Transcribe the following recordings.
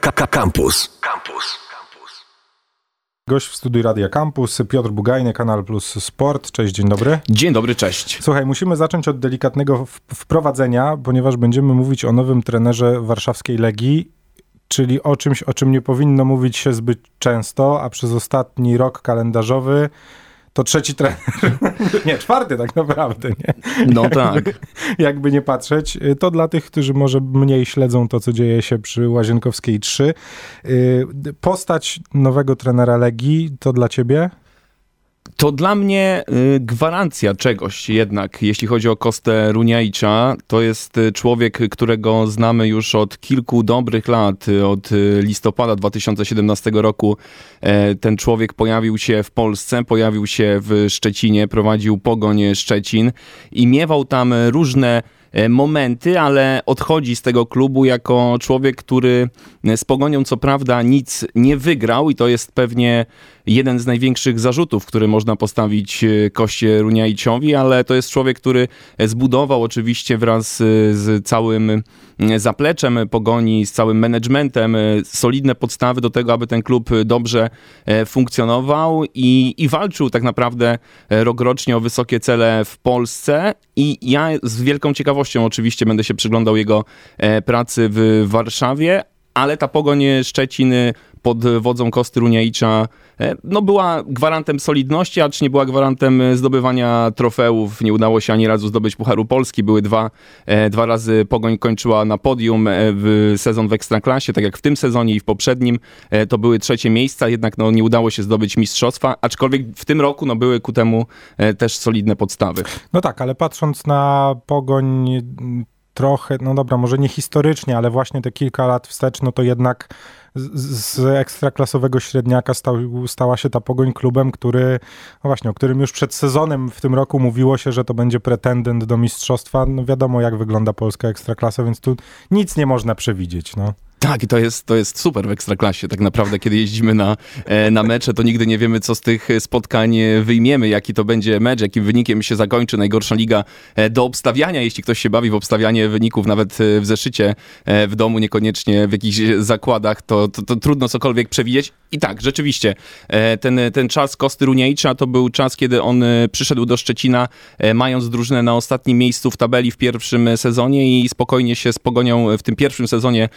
Campus. Campus. Gość w studiu Radia Campus, Piotr Bugajny, Kanal Plus Sport. Cześć, dzień dobry. Dzień dobry, cześć. Słuchaj, musimy zacząć od delikatnego wprowadzenia, ponieważ będziemy mówić o nowym trenerze warszawskiej Legii, czyli o czymś, o czym nie powinno mówić się zbyt często, a przez ostatni rok kalendarzowy to trzeci trener. nie, czwarty tak naprawdę, nie? No tak. Jakby nie patrzeć. To dla tych, którzy może mniej śledzą to, co dzieje się przy Łazienkowskiej 3. Y, postać nowego trenera Legii to dla ciebie? To dla mnie y, gwarancja czegoś jednak, jeśli chodzi o Kostę Runiajcza. To jest y, człowiek, którego znamy już od kilku dobrych lat, y, od listopada 2017 roku. E, ten człowiek pojawił się w Polsce, pojawił się w Szczecinie, prowadził Pogoń Szczecin i miewał tam różne E, momenty, ale odchodzi z tego klubu jako człowiek, który z Pogonią co prawda nic nie wygrał i to jest pewnie jeden z największych zarzutów, który można postawić e, Koście Runiajciowi, ale to jest człowiek, który zbudował oczywiście wraz e, z całym zapleczem Pogoni, z całym managementem solidne podstawy do tego, aby ten klub dobrze funkcjonował i, i walczył tak naprawdę rokrocznie o wysokie cele w Polsce. I ja z wielką ciekawością oczywiście będę się przyglądał jego e, pracy w Warszawie, ale ta Pogoń Szczecin pod wodzą Kosty Runiajicza e, no była gwarantem solidności, acz nie była gwarantem zdobywania trofeów. Nie udało się ani razu zdobyć Pucharu Polski. Były dwa, e, dwa razy Pogoń kończyła na podium w sezon w Ekstraklasie, tak jak w tym sezonie i w poprzednim. To były trzecie miejsca, jednak no, nie udało się zdobyć mistrzostwa, aczkolwiek w tym roku no, były ku temu też solidne podstawy. No tak, ale patrząc na Pogoń trochę, no dobra, może nie historycznie, ale właśnie te kilka lat wstecz, no to jednak z, z ekstraklasowego średniaka stał, stała się ta Pogoń klubem, który, no właśnie, o którym już przed sezonem w tym roku mówiło się, że to będzie pretendent do mistrzostwa. No wiadomo, jak wygląda polska ekstraklasa, więc tu nic nie można przewidzieć, no. Tak, to jest, to jest super w Ekstraklasie. Tak naprawdę, kiedy jeździmy na, e, na mecze, to nigdy nie wiemy, co z tych spotkań wyjmiemy, jaki to będzie mecz, jakim wynikiem się zakończy najgorsza liga e, do obstawiania. Jeśli ktoś się bawi w obstawianie wyników, nawet e, w zeszycie w domu, niekoniecznie w jakichś zakładach, to, to, to trudno cokolwiek przewidzieć. I tak, rzeczywiście, ten, ten czas Kosty Runiejcza to był czas, kiedy on przyszedł do Szczecina, mając drużynę na ostatnim miejscu w tabeli w pierwszym sezonie i spokojnie się z Pogonią w tym pierwszym sezonie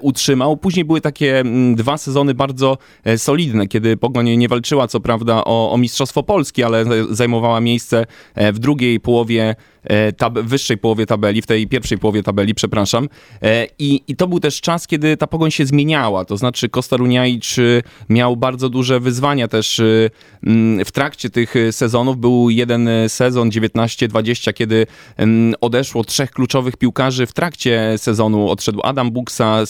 utrzymał. Później były takie dwa sezony bardzo e, solidne, kiedy Pogoń nie walczyła co prawda o, o Mistrzostwo Polski, ale zajmowała miejsce e, w drugiej połowie E, tab- wyższej połowie tabeli, w tej pierwszej połowie tabeli, przepraszam. E, I, I to był też czas, kiedy ta pogoń się zmieniała, to znaczy Kosta Runiajcz miał bardzo duże wyzwania też y, mm, w trakcie tych sezonów. Był jeden sezon 19-20, kiedy mm, odeszło trzech kluczowych piłkarzy w trakcie sezonu. Odszedł Adam Buksa,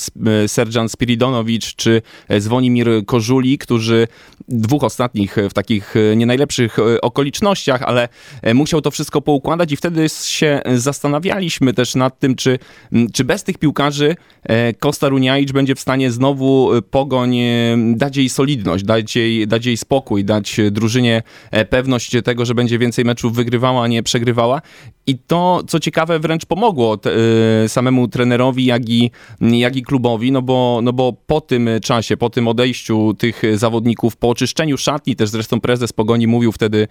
y, Serjan Spiridonowicz czy Zwonimir Kożuli, którzy dwóch ostatnich w takich y, nie najlepszych okolicznościach, ale musiał to wszystko poukładać i wtedy się zastanawialiśmy też nad tym, czy, czy bez tych piłkarzy Kosta e, Runiajcz będzie w stanie znowu e, pogoń e, dać jej solidność, dać jej, dać jej spokój, dać drużynie pewność tego, że będzie więcej meczów wygrywała, a nie przegrywała. I to, co ciekawe, wręcz pomogło te, samemu trenerowi, jak i, jak i klubowi, no bo, no bo po tym czasie, po tym odejściu tych zawodników, po oczyszczeniu szatni, też zresztą prezes Pogoni mówił wtedy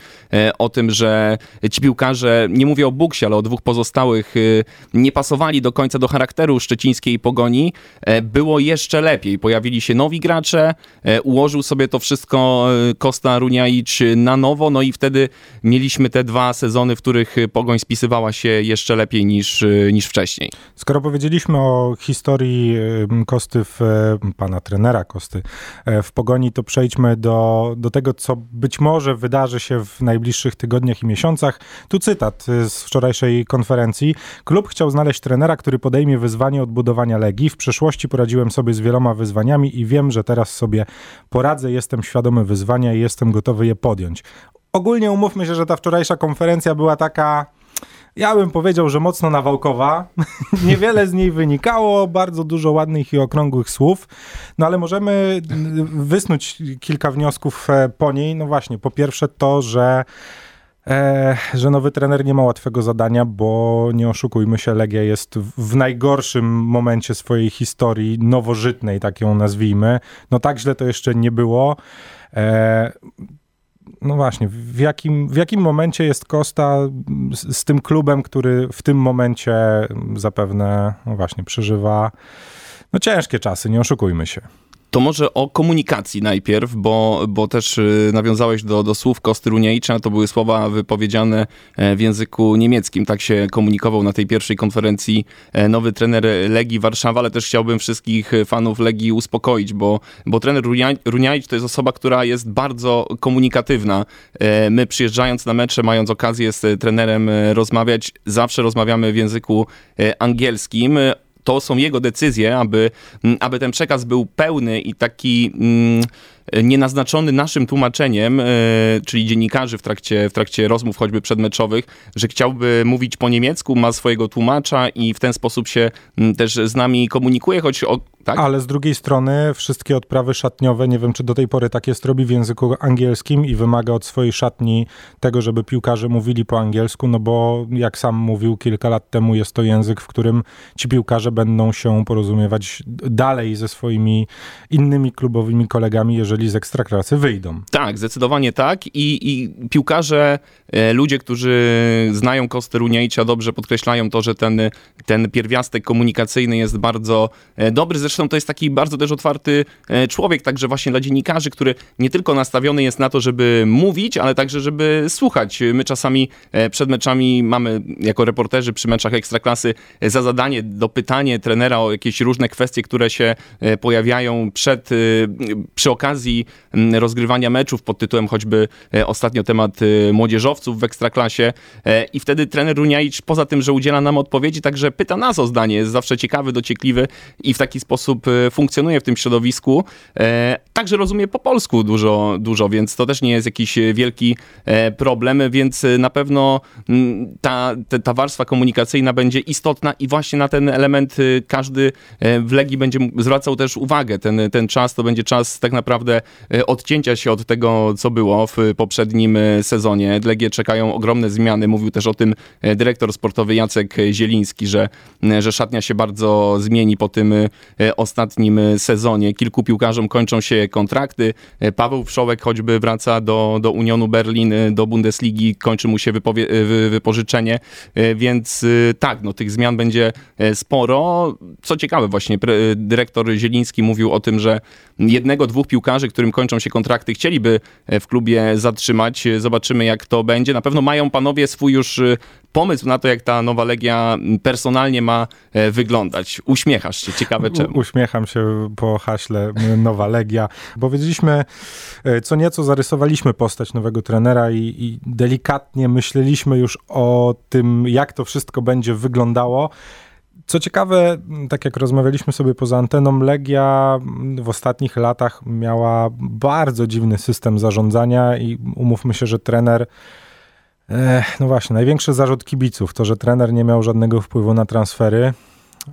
o tym, że ci piłkarze, nie mówię o Buksie, ale o dwóch pozostałych y, nie pasowali do końca do charakteru szczecińskiej pogoni, e, było jeszcze lepiej. Pojawili się nowi gracze, e, ułożył sobie to wszystko Kosta Runiajicz na nowo, no i wtedy mieliśmy te dwa sezony, w których pogoń się jeszcze lepiej niż, niż wcześniej. Skoro powiedzieliśmy o historii Kosty, w, pana trenera Kosty w pogoni, to przejdźmy do, do tego, co być może wydarzy się w najbliższych tygodniach i miesiącach. Tu cytat z wczorajszej konferencji. Klub chciał znaleźć trenera, który podejmie wyzwanie odbudowania Legii. W przeszłości poradziłem sobie z wieloma wyzwaniami i wiem, że teraz sobie poradzę. Jestem świadomy wyzwania i jestem gotowy je podjąć. Ogólnie umówmy się, że ta wczorajsza konferencja była taka ja bym powiedział, że mocno nawałkowa. Niewiele z niej wynikało, bardzo dużo ładnych i okrągłych słów, no ale możemy wysnuć kilka wniosków e, po niej. No właśnie, po pierwsze to, że E, że nowy trener nie ma łatwego zadania, bo nie oszukujmy się, Legia jest w najgorszym momencie swojej historii nowożytnej, tak ją nazwijmy. No tak źle to jeszcze nie było. E, no właśnie, w jakim, w jakim momencie jest Costa z, z, tym klubem, który w tym momencie zapewne, no właśnie, przeżywa no ciężkie czasy, nie oszukujmy się. To może o komunikacji najpierw, bo, bo też y, nawiązałeś do, do słów Kosty Runiejcza, to były słowa wypowiedziane e, w języku niemieckim. Tak się komunikował na tej pierwszej konferencji e, nowy trener Legii Warszawa, ale też chciałbym wszystkich fanów Legii uspokoić, bo, bo trener Runiajcz to jest osoba, która jest bardzo komunikatywna. E, my przyjeżdżając na mecze, mając okazję z trenerem rozmawiać, zawsze rozmawiamy w języku angielskim to są jego decyzje, aby, aby ten przekaz był pełny i taki mm, nienaznaczony naszym tłumaczeniem, e, czyli dziennikarzy w trakcie, w trakcie rozmów choćby przedmeczowych, że chciałby mówić po niemiecku, ma swojego tłumacza i w ten sposób się też z nami komunikuje, choć o, tak? Ale z drugiej strony wszystkie odprawy szatniowe, nie wiem czy do tej pory tak jest, robi w języku angielskim i wymaga od swojej szatni tego, żeby piłkarze mówili po angielsku, no bo jak sam mówił kilka lat temu, jest to język, w którym ci piłkarze będą się porozumiewać dalej ze swoimi innymi klubowymi kolegami, jeżeli z ekstraklasy wyjdą. Tak, zdecydowanie tak i, i piłkarze, e, ludzie, którzy znają Kostę Runiejcia dobrze podkreślają to, że ten, ten pierwiastek komunikacyjny jest bardzo e, dobry, zresztą to jest taki bardzo też otwarty e, człowiek, także właśnie dla dziennikarzy, który nie tylko nastawiony jest na to, żeby mówić, ale także, żeby słuchać. My czasami e, przed meczami mamy jako reporterzy przy meczach Ekstraklasy za zadanie dopytanie trenera o jakieś różne kwestie, które się pojawiają przed, przy okazji rozgrywania meczów pod tytułem choćby ostatnio temat młodzieżowców w Ekstraklasie i wtedy trener Runiajcz poza tym, że udziela nam odpowiedzi, także pyta nas o zdanie, jest zawsze ciekawy, dociekliwy i w taki sposób e, funkcjonuje w tym środowisku. E, także rozumie po polsku dużo, dużo, więc to też nie jest jakiś wielki e, problem, więc na pewno mm, ta, ta warstwa komunikacyjna będzie istotna i właśnie na ten element każdy w Legii będzie zwracał też uwagę. Ten, ten czas to będzie czas tak naprawdę odcięcia się od tego, co było w poprzednim sezonie. Legie czekają ogromne zmiany. Mówił też o tym dyrektor sportowy Jacek Zieliński, że, że szatnia się bardzo zmieni po tym ostatnim sezonie. Kilku piłkarzom kończą się kontrakty. Paweł Wszołek choćby wraca do, do Unionu Berlin, do Bundesligi, kończy mu się wypowie, wypożyczenie, więc tak, no, tych zmian będzie sporo. Co ciekawe właśnie, dyrektor Zieliński mówił o tym, że jednego, dwóch piłkarzy, którym kończą się kontrakty, chcieliby w klubie zatrzymać. Zobaczymy, jak to będzie. Na pewno mają panowie swój już pomysł na to, jak ta nowa Legia personalnie ma e, wyglądać. Uśmiechasz się, ciekawe czemu. Uśmiecham się po haśle Nowa Legia, bo wiedzieliśmy, e, co nieco zarysowaliśmy postać nowego trenera i, i delikatnie myśleliśmy już o tym, jak to wszystko będzie wyglądało. Co ciekawe, tak jak rozmawialiśmy sobie poza anteną, Legia w ostatnich latach miała bardzo dziwny system zarządzania i umówmy się, że trener Ech, no właśnie, największy zarzut kibiców to, że trener nie miał żadnego wpływu na transfery,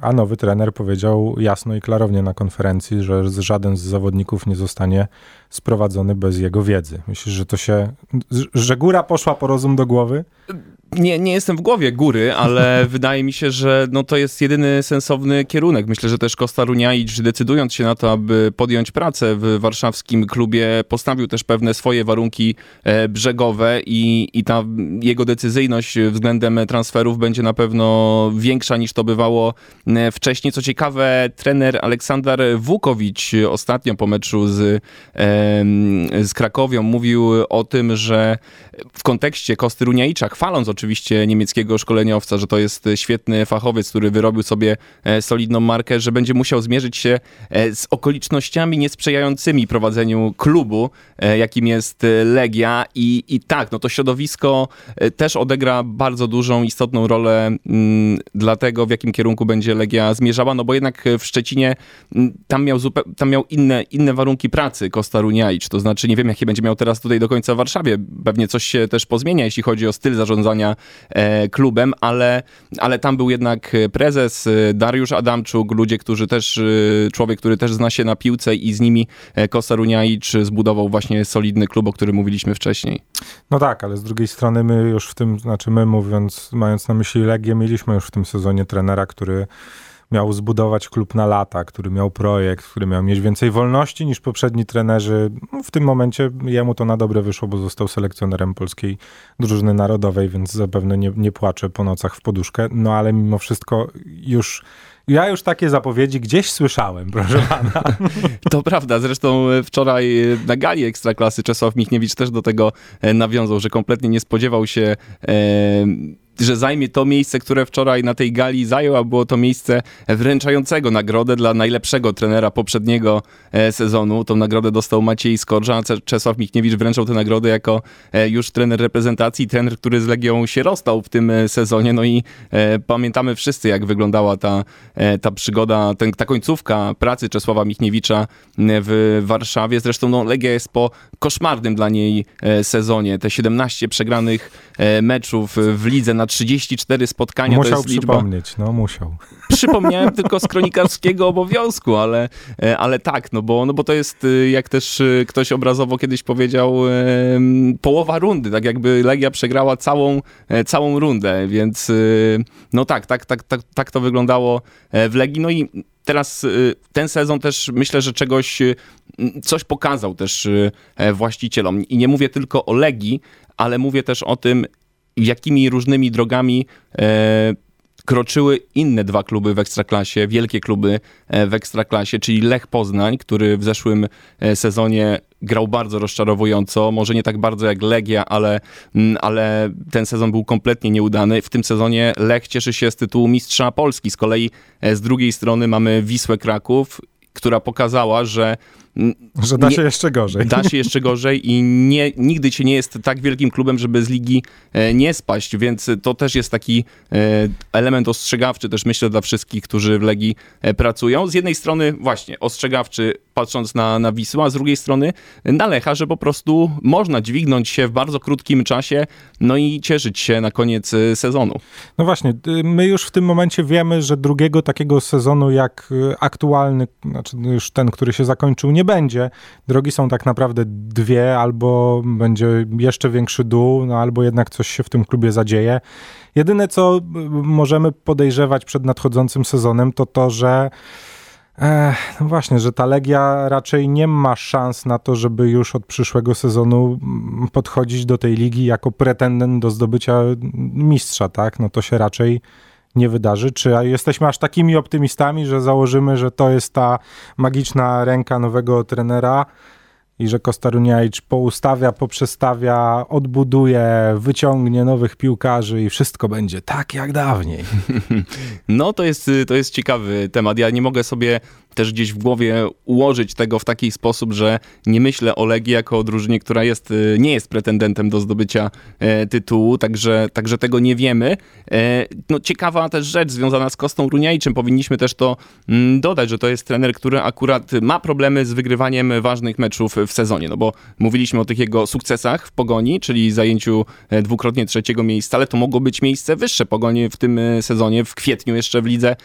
a nowy trener powiedział jasno i klarownie na konferencji, że żaden z zawodników nie zostanie sprowadzony bez jego wiedzy. Myślisz, że to się, że góra poszła po rozum do głowy? Nie, nie jestem w głowie góry, ale wydaje mi się, że no, to jest jedyny sensowny kierunek. Myślę, że też Kosta Runiajicz, decydując się na to, aby podjąć pracę w warszawskim klubie, postawił też pewne swoje warunki e, brzegowe i, i ta jego decyzyjność względem transferów będzie na pewno większa niż to bywało e, wcześniej. Co ciekawe, trener Aleksander Wukowicz ostatnio po meczu z, z Krakowią mówił o tym, że w kontekście Kosty Runiajicza, chwaląc oczywiście niemieckiego szkoleniowca, że to jest świetny fachowiec, który wyrobił sobie e, solidną markę, że będzie musiał zmierzyć się e, z okolicznościami niesprzyjającymi prowadzeniu klubu, e, jakim jest Legia. I, i tak, no to środowisko też odegra bardzo dużą, istotną rolę mm, dla tego, w jakim kierunku będzie Legia zmierzała, no bo jednak w Szczecinie mm, tam miał, zupe- tam miał inne, inne warunki pracy Kosta Runiajcz, to znaczy nie wiem, jakie będzie miał teraz tutaj do końca w Warszawie, pewnie coś się też pozmienia, jeśli chodzi o styl zarządzania zarządzania klubem, ale, ale tam był jednak prezes Dariusz Adamczuk, ludzie, którzy też, człowiek, który też zna się na piłce i z nimi Kosaruniajcz zbudował właśnie solidny klub, o którym mówiliśmy wcześniej. No tak, ale z drugiej strony my już w tym, znaczy my mówiąc, mając na myśli Legię, mieliśmy już w tym sezonie trenera, który miał zbudować klub na lata, który miał projekt, który miał mieć więcej wolności niż poprzedni trenerzy. No, w tym momencie jemu to na dobre wyszło, bo został selekcjonerem polskiej drużyny narodowej, więc zapewne nie, nie płacze po nocach w poduszkę. No ale mimo wszystko już ja już takie zapowiedzi gdzieś słyszałem, proszę pana. To prawda, zresztą wczoraj na gali Ekstraklasy Czesław Michniewicz też do tego nawiązał, że kompletnie nie spodziewał się e, że zajmie to miejsce, które wczoraj na tej gali zajął, a było to miejsce wręczającego nagrodę dla najlepszego trenera poprzedniego e, sezonu. Tą nagrodę dostał Maciej Skorża, Czesław Michniewicz wręczał tę nagrodę jako e, już trener reprezentacji, trener, który z Legią się rozstał w tym e, sezonie. No i pamiętamy wszyscy, jak wyglądała ta, ta przygoda, ten, ta końcówka pracy Czesława Michniewicza w Warszawie. Zresztą no, Legia jest po koszmarnym dla niej sezonie. Te 17 przegranych meczów w lidze na 34 spotkania musiał to jest liczba... przypomnieć, no musiał. Przypomniałem tylko z kronikarskiego obowiązku, ale, e, ale tak, no bo, no bo to jest, e, jak też e, ktoś obrazowo kiedyś powiedział, połowa rundy, tak jakby Legia przegrała całą, całą rundę, więc no tak, tak, tak, tak, tak to wyglądało w Legii, no i teraz ten sezon też myślę, że czegoś, coś pokazał też właścicielom. I nie mówię tylko o Legii, ale mówię też o tym, jakimi różnymi drogami e, kroczyły inne dwa kluby w Ekstraklasie, wielkie kluby e, w Ekstraklasie, czyli Lech Poznań, który w zeszłym e, sezonie grał bardzo rozczarowująco, może nie tak bardzo jak Legia, ale, mm, ale ten sezon był kompletnie nieudany. W tym sezonie Lech cieszy się z tytułu mistrza Polski. Z kolei z drugiej strony mamy Wisłę Kraków, która pokazała, że że da się jeszcze gorzej. Da się jeszcze gorzej i nie, nigdy się nie jest tak wielkim klubem, żeby z ligi e, nie spaść, więc to też jest taki e, element ostrzegawczy też myślę dla wszystkich, którzy w Legii e, pracują. Z jednej strony właśnie ostrzegawczy patrząc na, na Wisłę, a z drugiej strony na Lecha, że po prostu można dźwignąć się w bardzo krótkim czasie, no i cieszyć się na koniec sezonu. No właśnie, my już w tym momencie wiemy, że drugiego takiego sezonu jak aktualny, znaczy już ten, który się zakończył, nie będzie. Drogi są tak naprawdę dwie, albo będzie jeszcze większy dół, no albo jednak coś się w tym klubie zadzieje. Jedyne, co y, możemy podejrzewać przed nadchodzącym sezonem, to to, że no właśnie, że ta Legia raczej nie ma szans na to, żeby już od przyszłego sezonu mm, podchodzić do tej ligi jako pretendent do zdobycia mistrza, tak? No to się raczej nie wydarzy? Czy jesteśmy aż takimi optymistami, że założymy, że to jest ta magiczna ręka nowego trenera i że Kostaruniajcz poustawia, poprzestawia, odbuduje, wyciągnie nowych piłkarzy i wszystko będzie tak jak dawniej? No to jest, to jest ciekawy temat. Ja nie mogę sobie też gdzieś w głowie ułożyć tego w taki sposób, że nie myślę o Legii jako o drużynie, która jest, y, nie jest pretendentem do zdobycia e, tytułu, także, także tego nie wiemy. E, no, ciekawa też rzecz związana z Kostą Runiajczym, powinniśmy też to mm, dodać, że to jest trener, który akurat ma problemy z wygrywaniem ważnych meczów w sezonie, no bo mówiliśmy o tych jego sukcesach w Pogoni, czyli zajęciu e, dwukrotnie trzeciego miejsca, ale to mogło być miejsce wyższe. Pogoni w tym sezonie, w kwietniu jeszcze w lidze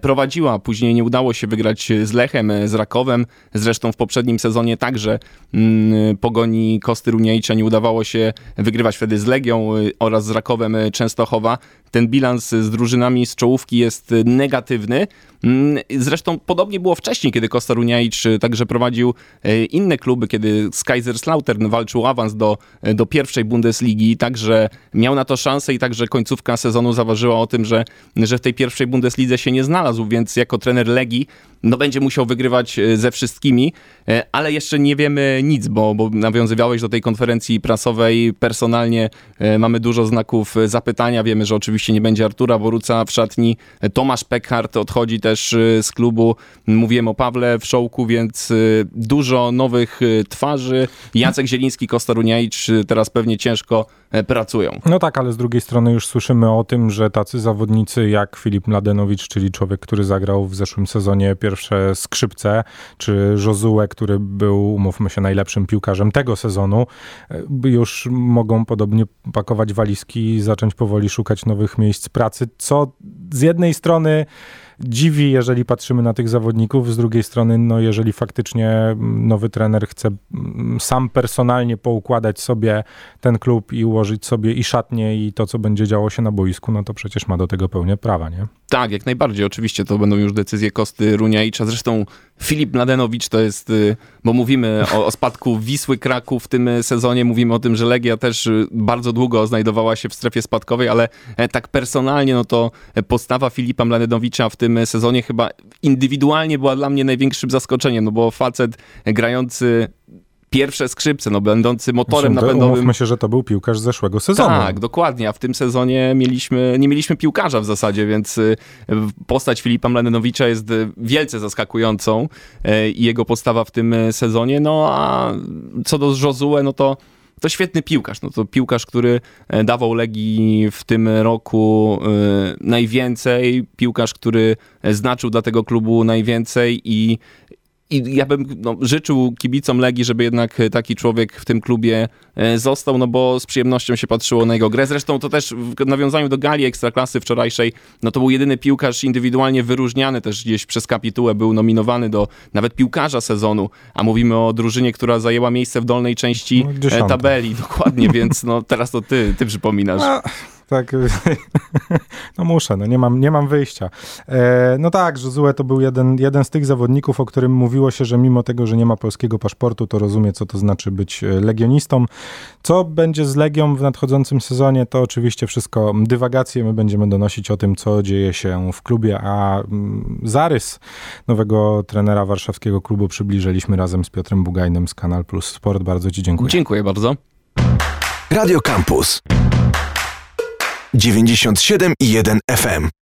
prowadziła, później nie udało się wygrać z Lechem, z Rakowem. Zresztą w poprzednim sezonie także mm, pogoni Kosty Runiejcza nie udawało się wygrywać wtedy z Legią oraz z Rakowem Częstochowa. Ten bilans z drużynami z czołówki jest negatywny. Mm, zresztą podobnie było wcześniej, kiedy Kosta Runiajcz y, także prowadził inne kluby, kiedy z Kaiserslautern walczył awans do, do pierwszej Bundesligi, także miał na to szansę i także końcówka sezonu zaważyła o tym, że, że w tej pierwszej Bundeslidze się nie znalazł, więc jako trener Legii no będzie musiał wygrywać e, ze wszystkimi, e, ale jeszcze nie wiemy nic, bo, bo nawiązywałeś do tej konferencji prasowej. Personalnie e, mamy dużo znaków zapytania. Wiemy, że oczywiście nie będzie Artura Boruca w szatni. Tomasz Peckhardt odchodzi też z klubu. Mówiłem o Pawle w Szołku, więc dużo nowych twarzy. Jacek Zieliński, Kostaruniajcz, teraz pewnie ciężko pracują. No tak, ale z drugiej strony już słyszymy o tym, że tacy zawodnicy jak Filip Mladenowicz, czyli człowiek, który zagrał w zeszłym sezonie pierwsze skrzypce, czy Josue, który był, umówmy się, najlepszym piłkarzem tego sezonu, e, już mogą podobnie pakować walizki i zacząć powoli szukać nowych miejsc pracy, co z jednej strony dziwi, jeżeli patrzymy na tych zawodników. Z drugiej strony, no jeżeli faktycznie nowy trener chce mm, sam personalnie poukładać sobie ten klub i ułożyć sobie i szatnie i to, co będzie działo się na boisku, no to przecież ma do tego pełnię prawa, nie? Tak, jak najbardziej. Oczywiście to będą już decyzje Kosty Runiajcza. Zresztą Filip Mladenowicz to jest, y, bo mówimy o, o, spadku Wisły Kraków w tym sezonie, mówimy o tym, że Legia też y, bardzo długo znajdowała się w strefie spadkowej, ale e, tak personalnie, no to postawa Filipa Mladenowicza w tym sezonie chyba indywidualnie była dla mnie największym zaskoczeniem, no bo facet grający pierwsze skrzypce, no będący motorem Zresztą, napędowym. Umówmy się, że to był piłkarz zeszłego sezonu. Tak, dokładnie, a w tym sezonie mieliśmy, nie mieliśmy piłkarza w zasadzie, więc y, postać Filipa Mladenowicza jest wielce zaskakującą y, i jego postawa w tym sezonie, no a co do Josue, no to to świetny piłkarz. No to piłkarz, który e, dawał Legii w tym roku y, najwięcej, piłkarz, który znaczył dla tego klubu najwięcej i i ja bym no, życzył kibicom Legii, żeby jednak taki człowiek w tym klubie e, został, no bo z przyjemnością się patrzyło na jego grę. Zresztą to też w nawiązaniu do gali ekstraklasy wczorajszej, no to był jedyny piłkarz indywidualnie wyróżniany też gdzieś przez kapitułę, był nominowany do nawet piłkarza sezonu, a mówimy o drużynie, która zajęła miejsce w dolnej części no, tabeli, dokładnie, więc no teraz to ty, ty przypominasz. A tak, no muszę, no nie mam, nie mam wyjścia. E, no tak, Josue to był jeden, jeden z tych zawodników, o którym mówiło się, że mimo tego, że nie ma polskiego paszportu, to rozumie, co to znaczy być e, legionistą. Co będzie z Legią w nadchodzącym sezonie, to oczywiście wszystko dywagacje. My będziemy donosić o tym, co dzieje się w klubie, a mm, zarys nowego trenera warszawskiego klubu przybliżyliśmy razem z Piotrem Bugajnym z Kanal Plus Sport. Bardzo Ci dziękuję. Dziękuję bardzo. Radio Campus 97 i 1 FM.